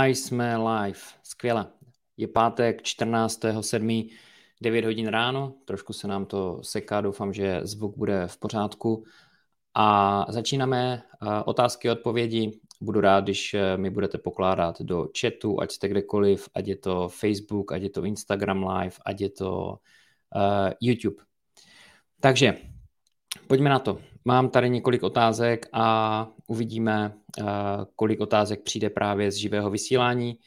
A jsme live. Skvěle. Je pátek 14.7. 9 hodin ráno. Trošku se nám to seká. Doufám, že zvuk bude v pořádku. A začínáme otázky a odpovědi. Budu rád, když e, mi budete pokládat do chatu, ať jste kdekoliv, ať je to Facebook, ať je to Instagram Live, ať je to uh, YouTube. Takže pojďme na to. Mám tady několik otázek a uvidíme, eh, kolik otázek přijde právě z živého vysílání.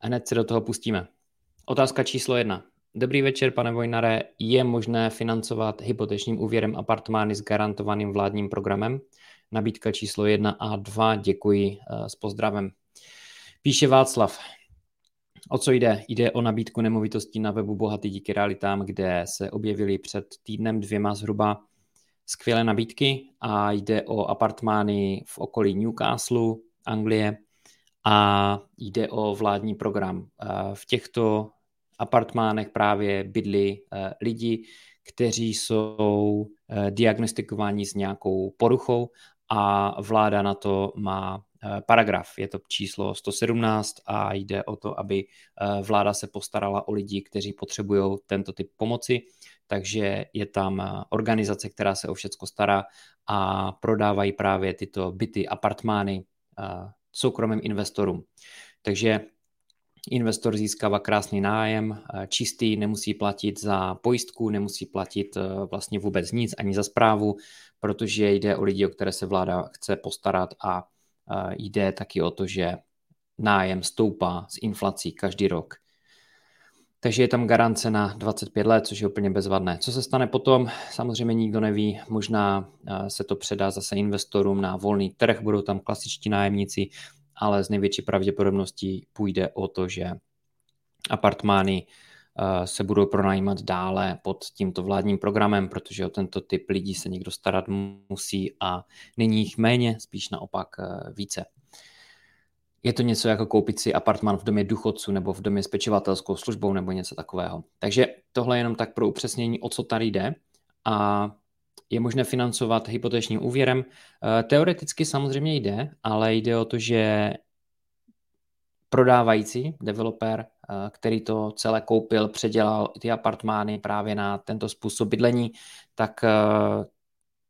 Hned se do toho pustíme. Otázka číslo jedna. Dobrý večer, pane Vojnare. Je možné financovat hypotečním úvěrem apartmány s garantovaným vládním programem? Nabídka číslo jedna a dva. Děkuji eh, s pozdravem. Píše Václav. O co jde? Jde o nabídku nemovitostí na webu Bohatý díky realitám, kde se objevily před týdnem dvěma zhruba skvělé nabídky a jde o apartmány v okolí Newcastle, Anglie a jde o vládní program. V těchto apartmánech právě bydlí eh, lidi, kteří jsou eh, diagnostikováni s nějakou poruchou a vláda na to má eh, paragraf. Je to číslo 117 a jde o to, aby vláda se postarala o lidi, kteří potřebují tento typ pomoci takže je tam eh, organizace, která se o všecko stará a prodávají právě tyto byty, apartmány eh, soukromým investorům. Takže investor získává krásný nájem, eh, čistý, nemusí platit za pojistku, nemusí platit vlastně vůbec nic, ani za zprávu, protože jde o lidi, o které se vláda chce postarat a jde taky o to, že nájem stoupá s inflací každý rok. Takže je tam garance na 25 let, což je úplně bezvadné. Co se stane potom, samozřejmě nikdo neví, možná eh, se to předá zase investorům na volný trh, budou tam klasičtí nájemníci, ale z největší pravděpodobností půjde o to, že apartmány eh, se budou pronajímat dále pod tímto vládním programem, protože o tento typ lidí se někdo starat musí a není jich méně, spíš naopak eh, více je to něco jako koupit si apartman v domě důchodců nebo v domě s pečovatelskou službou nebo něco takového. Takže tohle je jenom tak pro upřesnění, o co tady jde a je možné financovat hypotečním úvěrem. Eh, teoreticky samozřejmě jde, ale jde o to, že prodávající, developer, eh, který to celé koupil, předělal ty apartmány právě na tento způsob bydlení, tak eh,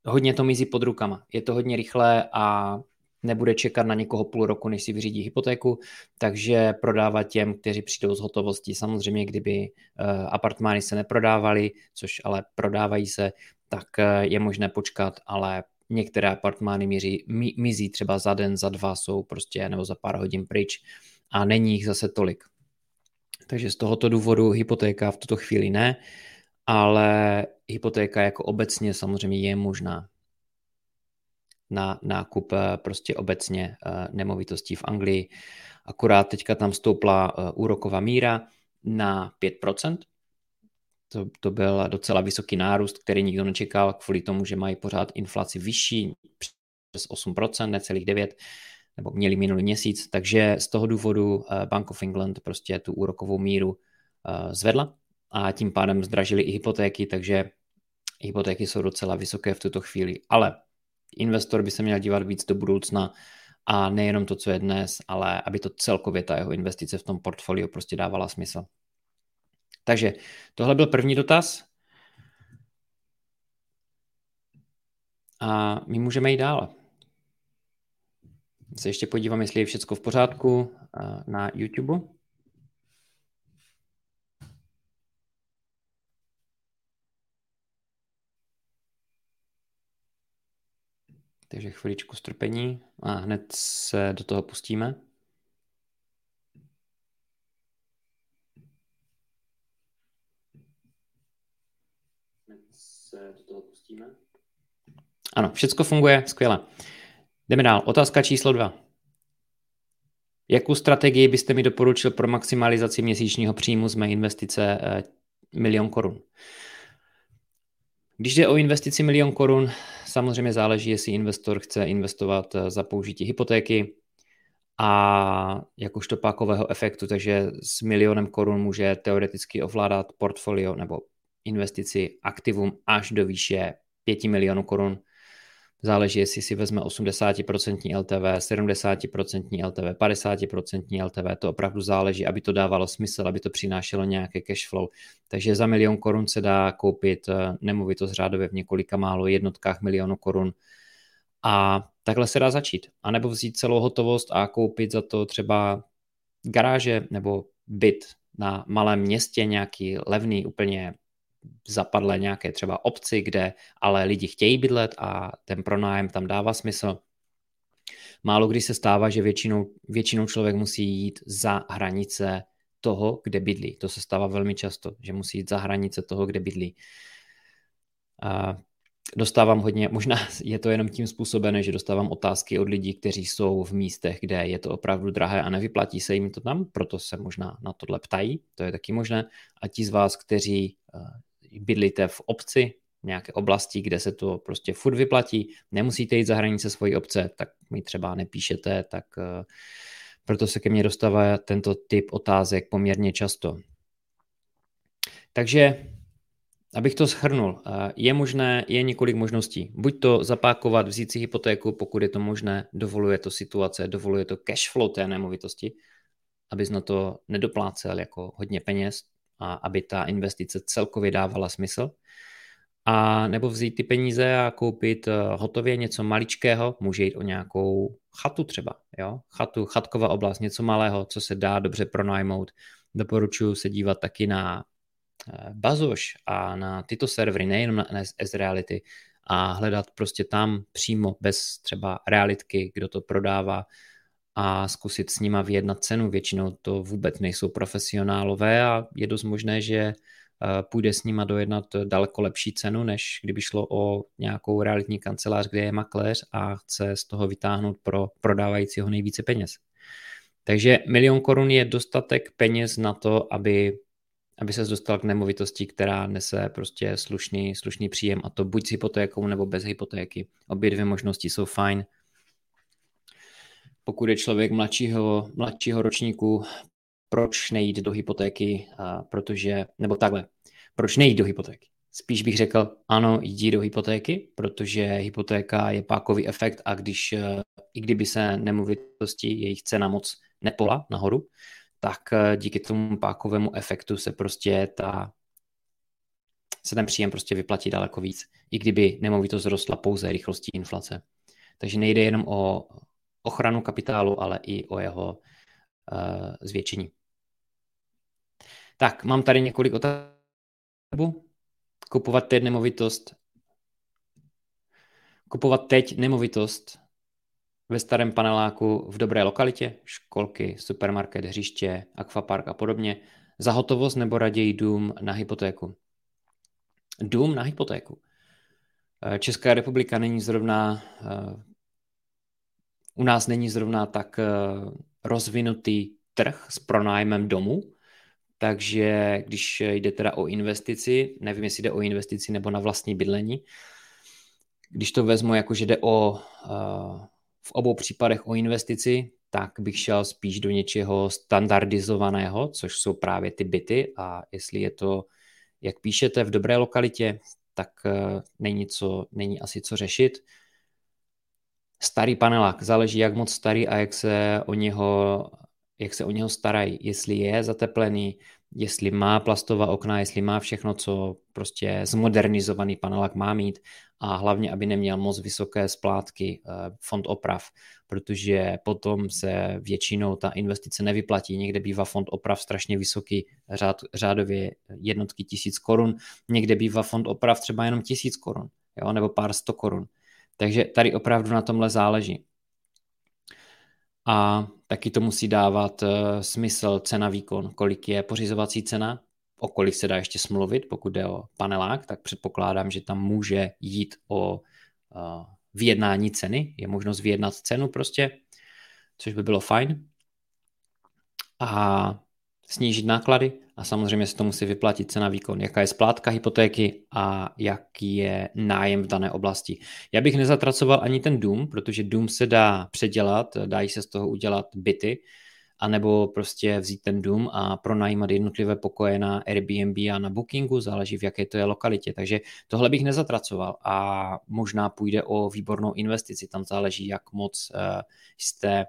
hodně to mizí pod rukama. Je to hodně rychlé a nebude čekat na někoho půl roku, než si vyřídí hypotéku, takže prodávat těm, kteří přijdou z hotovosti. Samozřejmě, kdyby uh, apartmány se neprodávaly, což ale prodávají se, tak je možné počkat, ale některé apartmány míří, mi, mizí třeba za den, za dva jsou prostě nebo za pár hodin pryč a není jich zase tolik. Takže z tohoto důvodu hypotéka v tuto chvíli ne, ale hypotéka jako obecně samozřejmě je možná na nákup eh, prostě obecně eh, nemovitostí v Anglii. Akorát teďka tam stoupla eh, úroková míra na 5%. To, to byl docela vysoký nárůst, který nikdo nečekal kvůli tomu, že mají pořád inflaci vyšší přes 8%, necelých 9%, nebo měli minulý měsíc, takže z toho důvodu Bank of England prostě tu úrokovou míru zvedla a tím pádem zdražili i hypotéky, takže hypotéky jsou docela vysoké v tuto chvíli. Ale investor by se měl dívat víc do budoucna a nejenom to, co je dnes, ale aby to celkově ta jeho investice v tom portfoliu prostě dávala smysl. Takže tohle byl první dotaz. A my můžeme jít dále. Se ještě podívám, jestli je všechno v pořádku na YouTube. Takže chviličku strpení a hned se do toho pustíme. Hned se do toho pustíme. Ano, všechno funguje, skvěle. Jdeme dál. Otázka číslo dva. Jakou strategii byste mi doporučil pro maximalizaci měsíčního příjmu z mé investice eh, milion korun? Když jde o investici milion korun, samozřejmě záleží, jestli investor chce investovat eh, za použití hypotéky a jakožto pákového efektu, takže s milionem korun může teoreticky ovládat portfolio nebo investici aktivum až do výše 5 milionů korun. Záleží, jestli si vezme 80% LTV, 70% LTV, 50% LTV, to opravdu záleží, aby to dávalo smysl, aby to přinášelo nějaké cash flow. Takže za milion korun se dá koupit eh, nemovitost řádově v několika málo jednotkách milionů korun a takhle se dá začít. A nebo vzít celou hotovost a koupit za to třeba garáže nebo byt na malém městě, nějaký levný, úplně zapadlé nějaké třeba obci, kde ale lidi chtějí bydlet a ten pronájem tam dává smysl. Málo kdy se stává, že většinou, většinou člověk musí jít za hranice toho, kde bydlí. To se stává velmi často, že musí jít za hranice toho, kde bydlí. A dostávám hodně, možná je to jenom tím způsobené, že dostávám otázky od lidí, kteří jsou v místech, kde je to opravdu drahé a nevyplatí se jim to tam, proto se možná na tohle ptají, to je taky možné. A ti z vás, kteří eh, bydlíte v obci, nějaké oblasti, kde se to prostě furt vyplatí, nemusíte jít za hranice svojí obce, tak mi třeba nepíšete, tak uh, proto se ke mně dostává tento typ otázek poměrně často. Takže, abych to shrnul, uh, je možné, je několik možností. Buď to zapákovat, vzít si hypotéku, pokud je to možné, dovoluje to situace, dovoluje to cash flow té nemovitosti, abys na to nedoplácel jako hodně peněz, a aby ta investice celkově dávala smysl. A nebo vzít ty peníze a koupit eh, hotově něco maličkého, může jít o nějakou chatu třeba, jo? chatu, chatková oblast, něco malého, co se dá dobře pronajmout. Doporučuji se dívat taky na eh, Bazoš a na tyto servery, nejenom na NS Reality, a hledat prostě tam přímo bez třeba realitky, kdo to prodává, a zkusit s nima vyjednat cenu. Většinou to vůbec nejsou profesionálové a je dost možné, že eh, půjde s nima dojednat daleko lepší cenu, než kdyby šlo o nějakou realitní kancelář, kde je makléř a chce z toho vytáhnout pro prodávajícího nejvíce peněz. Takže milion korun je dostatek peněz na to, aby, aby se dostal k nemovitosti, která nese prostě slušný, slušný příjem a to buď s hypotékou nebo bez hypotéky. Obě dvě možnosti jsou fajn pokud je člověk mladšího, mladšího ročníku, proč nejít do hypotéky, a protože, nebo takhle, proč nejít do hypotéky? Spíš bych řekl, ano, jdi do hypotéky, protože hypotéka je pákový efekt a když, e, i kdyby se nemovitosti, jejich cena moc nepola nahoru, tak e, díky tomu pákovému efektu se prostě ta se ten příjem prostě vyplatí daleko víc, i kdyby nemovitost rostla pouze rychlostí inflace. Takže nejde jenom o ochranu kapitálu, ale i o jeho uh, zvětšení. Tak, mám tady několik otázek. Kupovat teď nemovitost. Kupovat teď nemovitost ve starém paneláku v dobré lokalitě, školky, supermarket, hřiště, akvapark a podobně, za hotovost nebo raději dům na hypotéku. Dům na hypotéku. Eh, Česká republika není zrovna eh, u nás není zrovna tak eh, rozvinutý trh s pronájmem domu, takže když jde teda o investici, nevím, jestli jde o investici nebo na vlastní bydlení, když to vezmu jako, že jde o eh, v obou případech o investici, tak bych šel spíš do něčeho standardizovaného, což jsou právě ty byty. A jestli je to, jak píšete, v dobré lokalitě, tak eh, není, co, není asi co řešit starý panelák, záleží jak moc starý a jak se o něho, jak se o něho starají, jestli je zateplený, jestli má plastová okna, jestli má všechno, co prostě zmodernizovaný panelák má mít a hlavně, aby neměl moc vysoké splátky eh, fond oprav, protože potom se většinou ta investice nevyplatí. Někde bývá fond oprav strašně vysoký, řád, řádově jednotky tisíc korun, někde bývá fond oprav třeba jenom tisíc korun, jo, nebo pár sto korun. Takže tady opravdu na tomhle záleží. A taky to musí dávat uh, smysl cena výkon, kolik je pořizovací cena, o kolik se dá ještě smluvit, pokud jde o panelák, tak předpokládám, že tam může jít o uh, vyjednání ceny, je možnost vyjednat cenu prostě, což by bylo fajn. A snížit náklady a samozřejmě se to musí vyplatit cena výkon, jaká je splátka hypotéky a jaký je nájem v dané oblasti. Já bych nezatracoval ani ten dům, protože dům se dá předělat, dají se z toho udělat byty anebo prostě vzít ten dům a pronajímat jednotlivé pokoje na Airbnb a na Bookingu, záleží v jaké to je lokalitě. Takže tohle bych nezatracoval a možná půjde o výbornou investici, tam záleží, jak moc uh, jste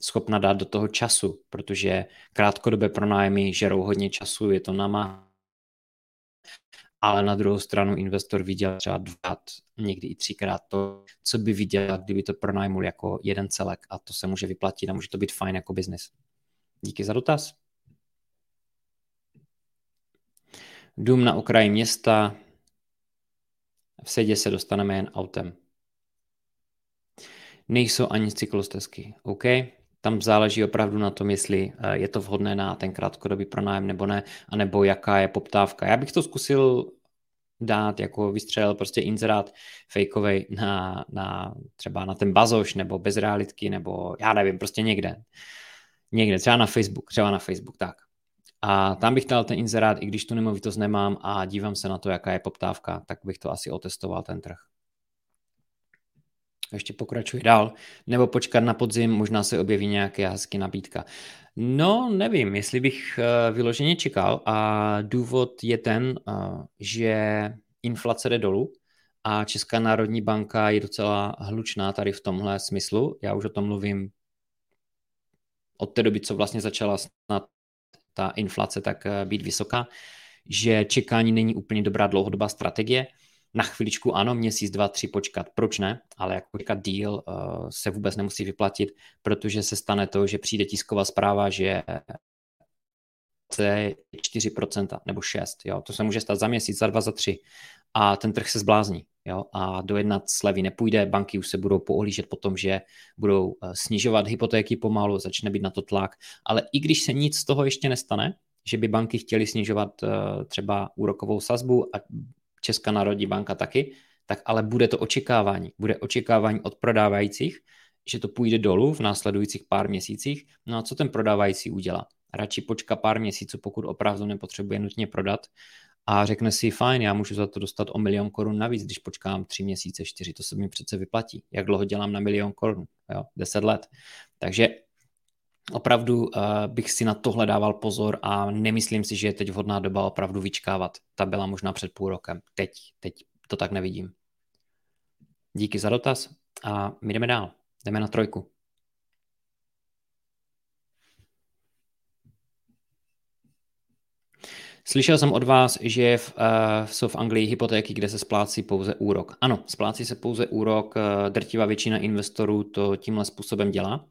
schopna dát do toho času, protože krátkodobé pronájmy žerou hodně času, je to nama ale na druhou stranu investor viděl třeba dva, někdy i třikrát to, co by viděl, kdyby to pronajmul jako jeden celek a to se může vyplatit a může to být fajn jako biznis. Díky za dotaz. Dům na okraji města, v sedě se dostaneme jen autem. Nejsou ani cyklostezky, OK? Tam záleží opravdu na tom, jestli eh, je to vhodné na ten krátkodobý pronájem nebo ne, anebo jaká je poptávka. Já bych to zkusil dát, jako vystřelil prostě inzerát fejkovej na, na třeba na ten bazoš nebo bez realitky nebo já nevím, prostě někde. Někde, třeba na Facebook, třeba na Facebook, tak. A tam bych dal ten inzerát, i když tu nemovitost nemám a dívám se na to, jaká je poptávka, tak bych to asi otestoval ten trh ještě pokračuji dál, nebo počkat na podzim, možná se objeví nějaké hezky nabídka. No, nevím, jestli bych uh, vyloženě čekal a důvod je ten, uh, že inflace jde dolů a Česká národní banka je docela hlučná tady v tomhle smyslu. Já už o tom mluvím od té doby, co vlastně začala snad ta inflace tak uh, být vysoká, že čekání není úplně dobrá dlouhodobá strategie na chviličku ano, měsíc, dva, tři počkat, proč ne, ale jako čekat díl uh, se vůbec nemusí vyplatit, protože se stane to, že přijde tisková zpráva, že je 4% nebo 6%, jo, to se může stát za měsíc, za dva, za tři. A ten trh se zblázní, jo, a dojednat slevy nepůjde, banky už se budou poohlížet po tom, že budou eh, snižovat hypotéky pomalu, začne být na to tlak, ale i když se nic z toho ještě nestane, že by banky chtěly snižovat uh, třeba úrokovou sazbu a Česká národní banka taky, tak ale bude to očekávání. Bude očekávání od prodávajících, že to půjde dolů v následujících pár měsících. No a co ten prodávající udělá? Radši počká pár měsíců, pokud opravdu nepotřebuje nutně prodat a řekne si, fajn, já můžu za to dostat o milion korun navíc, když počkám tři měsíce, čtyři, to se mi přece vyplatí. Jak dlouho dělám na milion korun? Jo, deset let. Takže opravdu uh, bych si na tohle dával pozor a nemyslím si, že je teď vhodná doba opravdu vyčkávat. Ta byla možná před půl rokem. Teď, teď to tak nevidím. Díky za dotaz a my jdeme dál. Jdeme na trojku. Slyšel jsem od vás, že v, uh, jsou v Anglii hypotéky, kde se splácí pouze úrok. Ano, splácí se pouze úrok, uh, drtivá většina investorů to tímhle způsobem dělá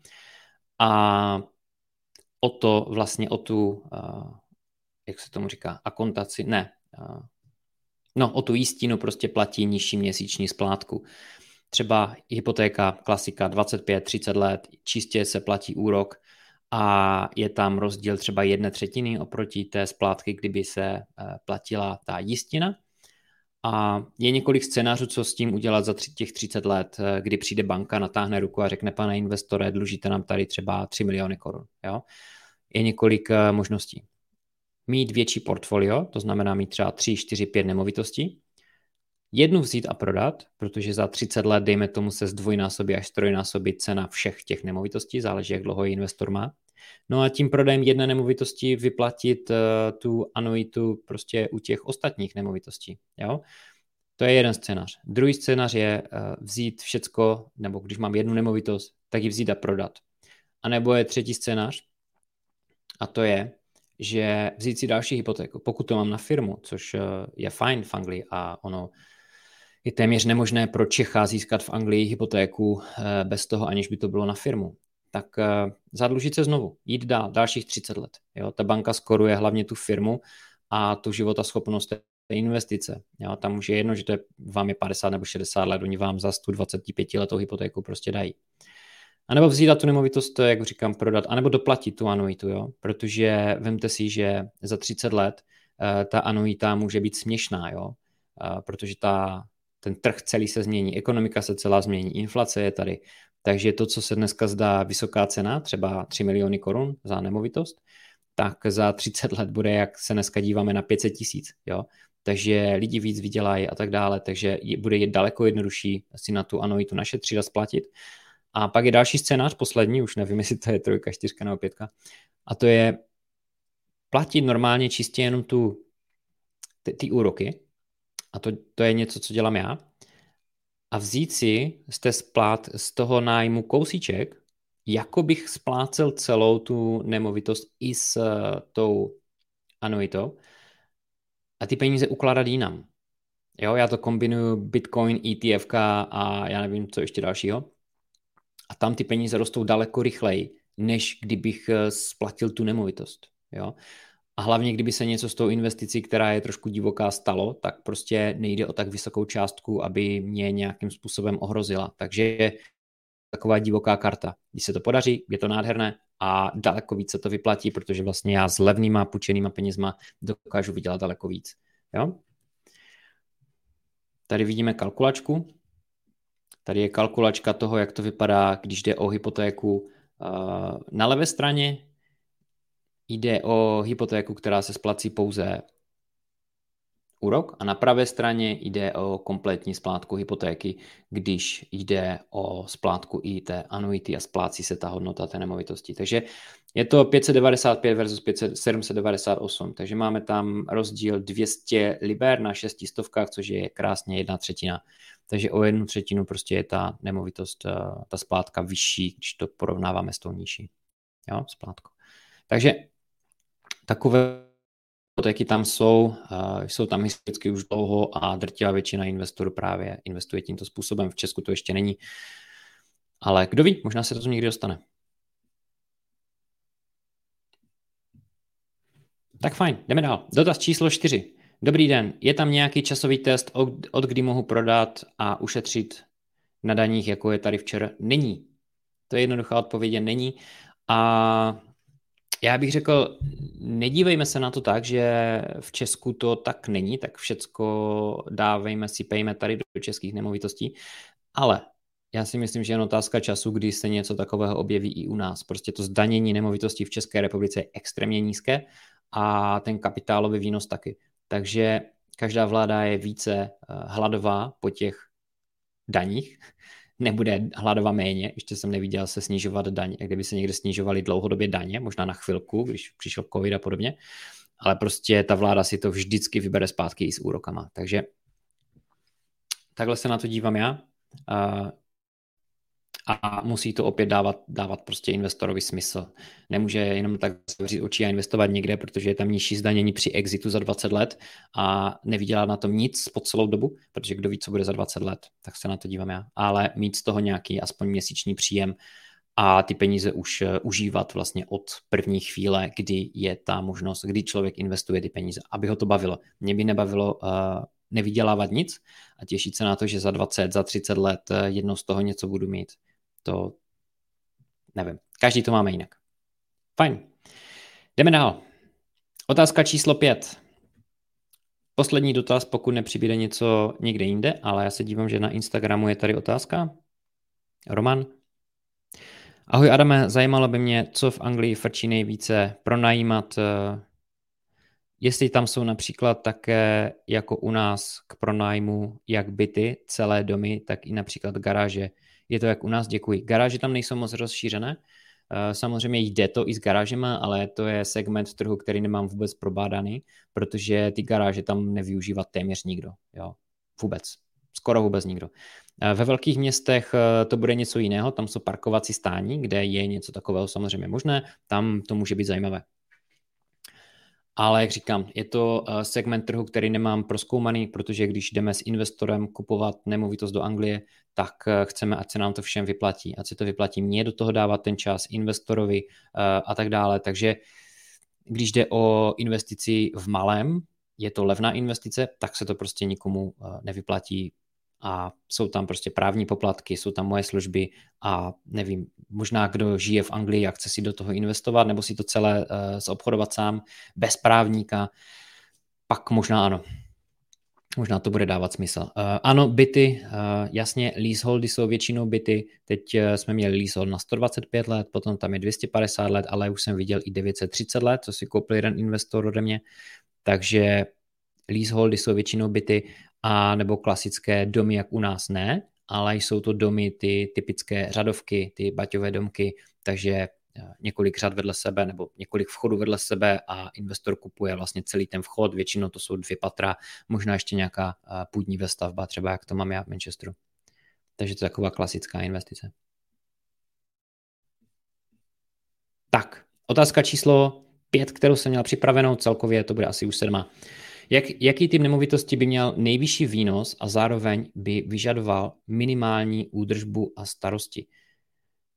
a o to vlastně o tu, jak se tomu říká, akontaci, ne, no o tu jistinu prostě platí nižší měsíční splátku. Třeba hypotéka, klasika, 25-30 let, čistě se platí úrok a je tam rozdíl třeba jedné třetiny oproti té splátky, kdyby se uh, platila ta jistina. A je několik scénářů, co s tím udělat za těch 30 let, eh, kdy přijde banka, natáhne ruku a řekne, pane investore, dlužíte nám tady třeba 3 miliony korun. Jo? Je několik eh, možností. Mít větší portfolio, to znamená mít třeba 3, 4, 5 nemovitostí, jednu vzít a prodat, protože za 30 let, dejme tomu, se zdvojnásobí až trojnásobí cena všech těch nemovitostí, záleží, jak dlouho investor má. No a tím prodejem jedné nemovitosti vyplatit uh, tu anuitu prostě u těch ostatních nemovitostí. Jo? To je jeden scénář. Druhý scénář je uh, vzít všecko, nebo když mám jednu nemovitost, tak ji vzít a prodat. A nebo je třetí scénář, a to je, že vzít si další hypotéku. Pokud to mám na firmu, což uh, je fajn v Anglii a ono je téměř nemožné pro Čecha získat v Anglii hypotéku bez toho, aniž by to bylo na firmu tak uh, zadlužit se znovu, jít dál, dalších 30 let. Jo? Ta banka skoruje hlavně tu firmu a tu životaschopnost té investice. Jo? Tam už je jedno, že to je, vám je 50 nebo 60 let, oni vám za 125 letou hypotéku prostě dají. A nebo vzít tu nemovitost, jak říkám, prodat, anebo doplatit tu anuitu, jo? protože vemte si, že za 30 let uh, ta anuita může být směšná, jo? Uh, protože ta, ten trh celý se změní, ekonomika se celá změní, inflace je tady, takže to, co se dneska zdá vysoká cena, třeba 3 miliony korun za nemovitost, tak za 30 let bude, jak se dneska díváme, na 500 tisíc. Takže lidi víc vydělají a tak dále, takže bude je daleko jednodušší si na tu anuitu našetřit a splatit. A pak je další scénář, poslední, už nevím, jestli to je trojka, čtyřka nebo pětka, a to je platit normálně čistě jenom tu, ty, ty úroky, a to, to je něco, co dělám já, a vzít si z té splát, z toho nájmu kousíček, jako bych splácel celou tu nemovitost i s uh, tou anuitou a ty peníze ukládat jinam. Jo, já to kombinuju Bitcoin, ETF a já nevím, co ještě dalšího. A tam ty peníze rostou daleko rychleji, než kdybych eh, splatil tu nemovitost. Jo? A hlavně, kdyby se něco s tou investicí, která je trošku divoká, stalo, tak prostě nejde o tak vysokou částku, aby mě nějakým způsobem ohrozila. Takže taková divoká karta. Když se to podaří, je to nádherné a daleko víc se to vyplatí, protože vlastně já s levnýma půjčenýma penězma dokážu vydělat daleko víc. Jo? Tady vidíme kalkulačku. Tady je kalkulačka toho, jak to vypadá, když jde o hypotéku. Na levé straně jde o hypotéku, která se splací pouze úrok a na pravé straně jde o kompletní splátku hypotéky, když jde o splátku i té anuity a splácí se ta hodnota té nemovitosti. Takže je to 595 versus 500, 798, takže máme tam rozdíl 200 liber na 600, což je krásně jedna třetina. Takže o jednu třetinu prostě je ta nemovitost, eh, ta splátka vyšší, když to porovnáváme s tou nižší. Jo, splátku. Takže takové hypotéky tam jsou, jsou tam historicky už dlouho a drtivá většina investorů právě investuje tímto způsobem. V Česku to ještě není, ale kdo ví, možná se to někdy dostane. Tak fajn, jdeme dál. Dotaz číslo čtyři. Dobrý den, je tam nějaký časový test, od, od kdy mohu prodat a ušetřit na daních, jako je tady včera? Není. To je jednoduchá odpověď, není. A já bych řekl, nedívejme se na to tak, že v Česku to tak není, tak všecko dávejme, sypejme tady do českých nemovitostí, ale já si myslím, že je otázka času, kdy se něco takového objeví i u nás. Prostě to zdanění nemovitostí v České republice je extrémně nízké a ten kapitálový výnos taky. Takže každá vláda je více eh, hladová po těch daních, nebude hladová méně, ještě jsem neviděl se snižovat daně, kdyby se někde snižovaly dlouhodobě daně, možná na chvilku, když přišel covid a podobně, ale prostě ta vláda si to vždycky vybere zpátky i s úrokama. Takže takhle se na to dívám já a musí to opět dávat, dávat prostě investorovi smysl. Nemůže jenom tak zavřít oči a investovat někde, protože je tam nižší zdanění při exitu za 20 let a nevydělá na tom nic po celou dobu, protože kdo ví, co bude za 20 let, tak se na to dívám já. Ale mít z toho nějaký aspoň měsíční příjem a ty peníze už uh, užívat vlastně od první chvíle, kdy je ta možnost, kdy člověk investuje ty peníze, aby ho to bavilo. Mě by nebavilo uh, nevydělávat nic a těšit se na to, že za 20, za 30 let uh, jednou z toho něco budu mít to nevím. Každý to máme jinak. Fajn. Jdeme dál. Otázka číslo pět. Poslední dotaz, pokud nepřibude něco někde jinde, ale já se dívám, že na Instagramu je tady otázka. Roman. Ahoj Adame, zajímalo by mě, co v Anglii frčí nejvíce pronajímat, eh, jestli tam jsou například také jako u nás k pronájmu jak byty, celé domy, tak i například garáže, je to jak u nás, děkuji. Garáže tam nejsou moc rozšířené, eh, Samozřejmě jde to i s garážema, ale to je segment trhu, který nemám vůbec probádaný, protože ty garáže tam nevyužívá téměř nikdo. Jo? Vůbec. Skoro vůbec nikdo. Eh, ve velkých městech eh, to bude něco jiného, tam jsou parkovací stání, kde je něco takového samozřejmě možné, tam to může být zajímavé. Ale jak říkám, je to eh, segment trhu, který nemám proskoumaný, protože když jdeme s investorem kupovat nemovitost do Anglie, tak eh, chceme, ať se nám to všem vyplatí, ať se to vyplatí mě do toho dávat ten čas, investorovi eh, a tak dále. Takže když jde o investici v malém, je to levná investice, tak se to prostě nikomu nevyplatí a jsou tam prostě právní poplatky, jsou tam moje služby a nevím, možná kdo žije v Anglii a chce si do toho investovat nebo si to celé uh, zobchodovat sám bez právníka, pak možná ano. Možná to bude dávat smysl. Uh, ano, byty, uh, jasně, leaseholdy jsou většinou byty. Teď uh, jsme měli leasehold na 125 let, potom tam je 250 let, ale už jsem viděl i 930 let, co si koupil jeden investor ode mě. Takže leaseholdy jsou většinou byty a nebo klasické domy, jak u nás ne, ale jsou to domy, ty typické řadovky, ty baťové domky, takže eh, několik řad vedle sebe nebo několik vchodů vedle sebe a investor kupuje vlastně celý ten vchod, většinou to jsou dvě patra, možná ještě nějaká eh, půdní vestavba, třeba jak to mám já v Manchesteru. Takže to je taková klasická investice. Tak, otázka číslo pět, kterou jsem měl připravenou, celkově to bude asi už sedma. Jak, jaký typ nemovitosti by měl nejvyšší výnos a zároveň by vyžadoval minimální údržbu a starosti?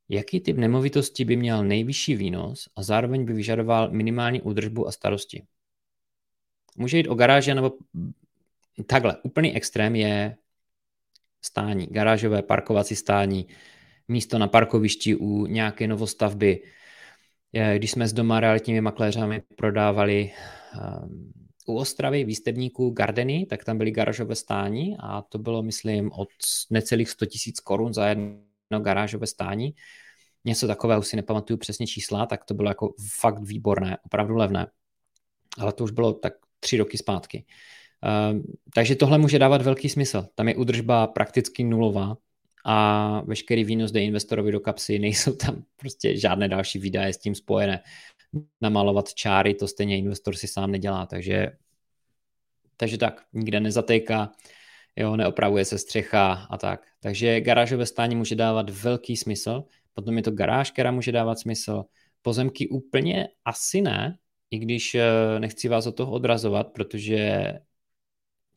Jaký typ nemovitosti by měl nejvyšší výnos a zároveň by vyžadoval minimální údržbu a starosti? Může jít o garáže nebo takhle. Úplný extrém je stání, garážové parkovací stání, místo na parkovišti u nějaké novostavby. Když jsme s doma realitními makléřami prodávali um, u Ostravy výstevníků Gardeny, tak tam byly garážové stání a to bylo, myslím, od necelých 100 tisíc korun za jedno garážové stání. Něco takového si nepamatuju přesně čísla, tak to bylo jako fakt výborné, opravdu levné. Ale to už bylo tak tři roky zpátky. Uh, takže tohle může dávat velký smysl. Tam je udržba prakticky nulová a veškerý výnos jde investorovi do kapsy, nejsou tam prostě žádné další výdaje s tím spojené namalovat čáry, to stejně investor si sám nedělá, takže, takže tak, nikde nezatejká, jo, neopravuje se střecha a tak. Takže garážové stání může dávat velký smysl, potom je to garáž, která může dávat smysl, pozemky úplně asi ne, i když eh, nechci vás od toho odrazovat, protože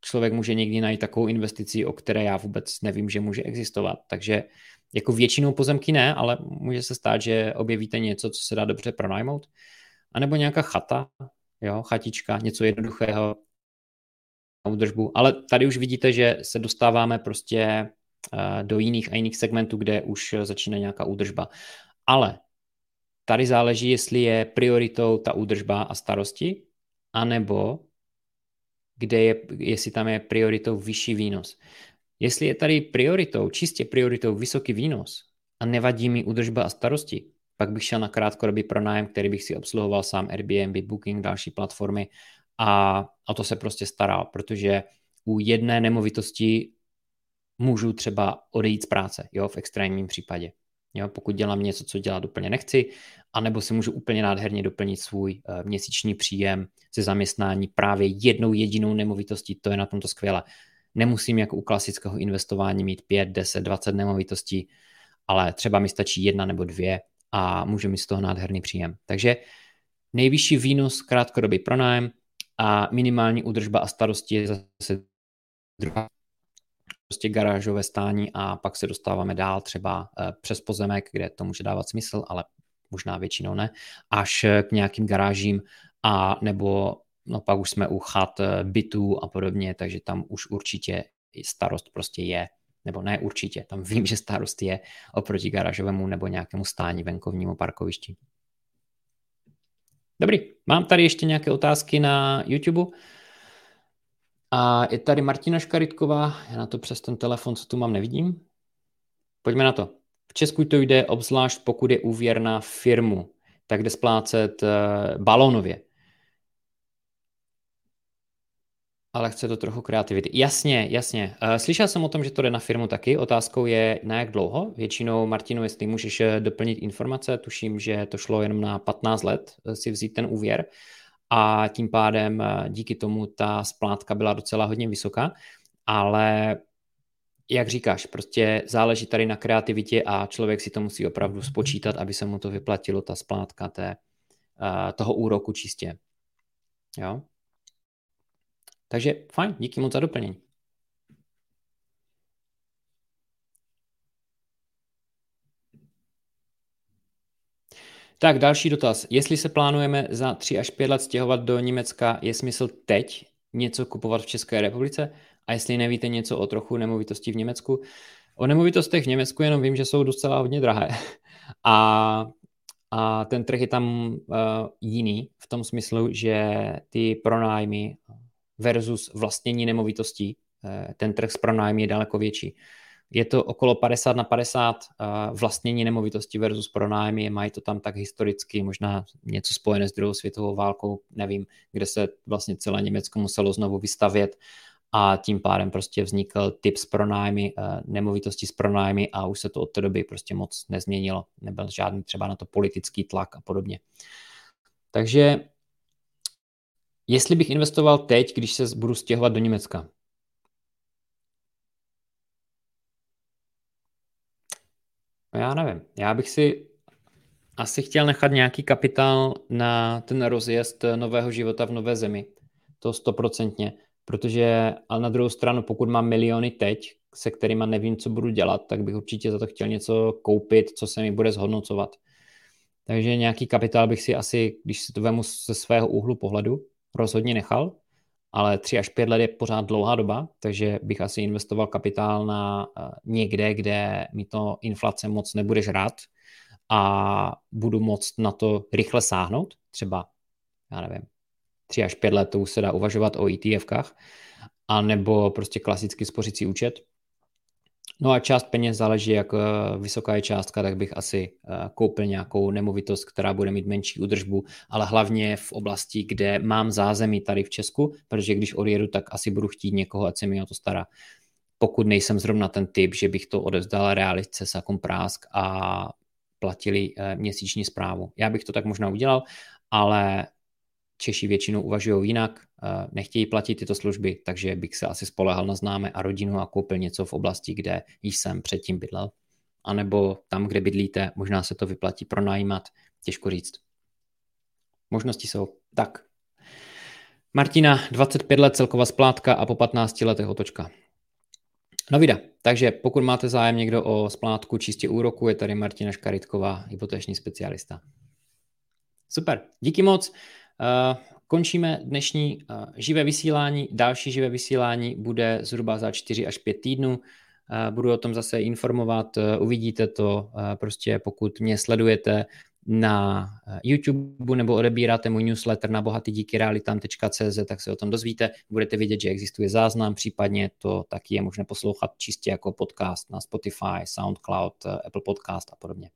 člověk může někdy najít takovou investici, o které já vůbec nevím, že může existovat. Takže jako většinou pozemky ne, ale může se stát, že objevíte něco, co se dá dobře pronajmout. A nebo nějaká chata, jo, chatička, něco jednoduchého na údržbu. Ale tady už vidíte, že se dostáváme prostě eh, do jiných a jiných segmentů, kde už začíná nějaká údržba. Ale tady záleží, jestli je prioritou ta údržba a starosti, anebo kde je, jestli tam je prioritou vyšší výnos. Jestli je tady prioritou, čistě prioritou vysoký výnos a nevadí mi údržba a starosti, pak bych šel na krátkodobý pronájem, který bych si obsluhoval sám Airbnb, Booking, další platformy a o to se prostě staral, protože u jedné nemovitosti můžu třeba odejít z práce, jo, v extrémním případě. Jo, pokud dělám něco, co dělat úplně nechci, anebo si můžu úplně nádherně doplnit svůj uh, měsíční příjem ze zaměstnání právě jednou jedinou nemovitostí, to je na tomto skvělé. Nemusím jako u klasického investování mít 5, 10, 20 nemovitostí, ale třeba mi stačí jedna nebo dvě a může mít z toho nádherný příjem. Takže nejvyšší výnos krátkodobý pronájem a minimální údržba a starosti je zase druhá prostě garážové stání a pak se dostáváme dál třeba eh, přes pozemek, kde to může dávat smysl, ale možná většinou ne, až k nějakým garážím a nebo no pak už jsme u chat, eh, bytů a podobně, takže tam už určitě starost prostě je, nebo ne určitě, tam vím, že starost je oproti garážovému nebo nějakému stání venkovnímu parkovišti. Dobrý, mám tady ještě nějaké otázky na YouTube. A je tady Martina Škaritková, já na to přes ten telefon, co tu mám, nevidím. Pojďme na to. V Česku to jde obzvlášť, pokud je úvěr na firmu, tak jde splácet uh, balónově. Ale chce to trochu kreativity. Jasně, jasně. Uh, slyšel jsem o tom, že to jde na firmu taky. Otázkou je, na jak dlouho. Většinou, Martinu, jestli můžeš eh, doplnit informace, tuším, že to šlo jenom na 15 let si vzít ten úvěr a tím pádem eh, díky tomu ta splátka byla docela hodně vysoká, ale jak říkáš, prostě záleží tady na kreativitě a člověk si to musí opravdu spočítat, aby se mu to vyplatilo, ta splátka té, eh, toho úroku čistě. Jo? Takže fajn, díky moc za doplnění. Tak další dotaz. Jestli se plánujeme za 3 až 5 let stěhovat do Německa, je smysl teď něco kupovat v České republice? A jestli nevíte něco o trochu nemovitostí v Německu? O nemovitostech v Německu jenom vím, že jsou docela hodně drahé. A, a ten trh je tam uh, jiný v tom smyslu, že ty pronájmy versus vlastnění nemovitostí, uh, ten trh s pronájmy je daleko větší. Je to okolo 50 na 50 eh, vlastnění nemovitosti versus pronájmy, mají to tam tak historicky, možná něco spojené s druhou světovou válkou, nevím, kde se vlastně celé Německo muselo znovu vystavět a tím pádem prostě vznikl typ z pronájmy, eh, nemovitosti z pronájmy a už se to od té doby prostě moc nezměnilo. Nebyl žádný třeba na to politický tlak a podobně. Takže jestli bych investoval teď, když se budu stěhovat do Německa, No já nevím. Já bych si asi chtěl nechat nějaký kapitál na ten rozjezd nového života v nové zemi. To stoprocentně. Protože, ale na druhou stranu, pokud mám miliony teď, se kterými nevím, co budu dělat, tak bych určitě za to chtěl něco koupit, co se mi bude zhodnocovat. Takže nějaký kapitál bych si asi, když si to vemu ze svého úhlu pohledu, rozhodně nechal, ale 3 až 5 let je pořád dlouhá doba, takže bych asi investoval kapitál na eh, někde, kde mi to inflace moc nebude žrát a budu moct na to rychle sáhnout, třeba, já nevím, 3 až 5 let to už se dá uvažovat o ETFkách, a nebo prostě klasický spořící účet, No a část peněz záleží, jak eh, vysoká je částka, tak bych asi eh, koupil nějakou nemovitost, která bude mít menší údržbu, ale hlavně v oblasti, kde mám zázemí tady v Česku, protože když odjedu, tak asi budu chtít někoho, ať se mi o to stará. Pokud nejsem zrovna ten typ, že bych to odevzdal realitce Sakom Prásk a platili eh, měsíční zprávu. Já bych to tak možná udělal, ale Češi většinou uvažují jinak, nechtějí platit tyto služby, takže bych se asi spolehal na známé a rodinu a koupil něco v oblasti, kde jsem předtím bydlel. A nebo tam, kde bydlíte, možná se to vyplatí pronajímat, těžko říct. Možnosti jsou. Tak. Martina, 25 let celková splátka a po 15 letech otočka. No vida. Takže pokud máte zájem někdo o splátku čistě úroku, je tady Martina Škaritková, hypoteční specialista. Super, díky moc. Eh, končíme dnešní eh, živé vysílání. Další živé vysílání bude zhruba za 4 až 5 týdnů. Eh, budu o tom zase informovat, uvidíte to, prostě pokud mě sledujete na YouTube nebo odebíráte můj newsletter na bohatydíkyrealitam.cz, tak se o tom dozvíte. Budete vědět, že existuje záznam, případně to taky je možné poslouchat čistě jako podcast na Spotify, SoundCloud, Apple Podcast a podobně.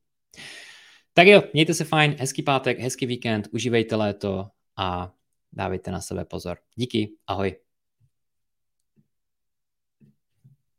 Tak jo, mějte se fajn, hezký pátek, hezký víkend, užívejte léto a dávejte na sebe pozor. Díky, ahoj.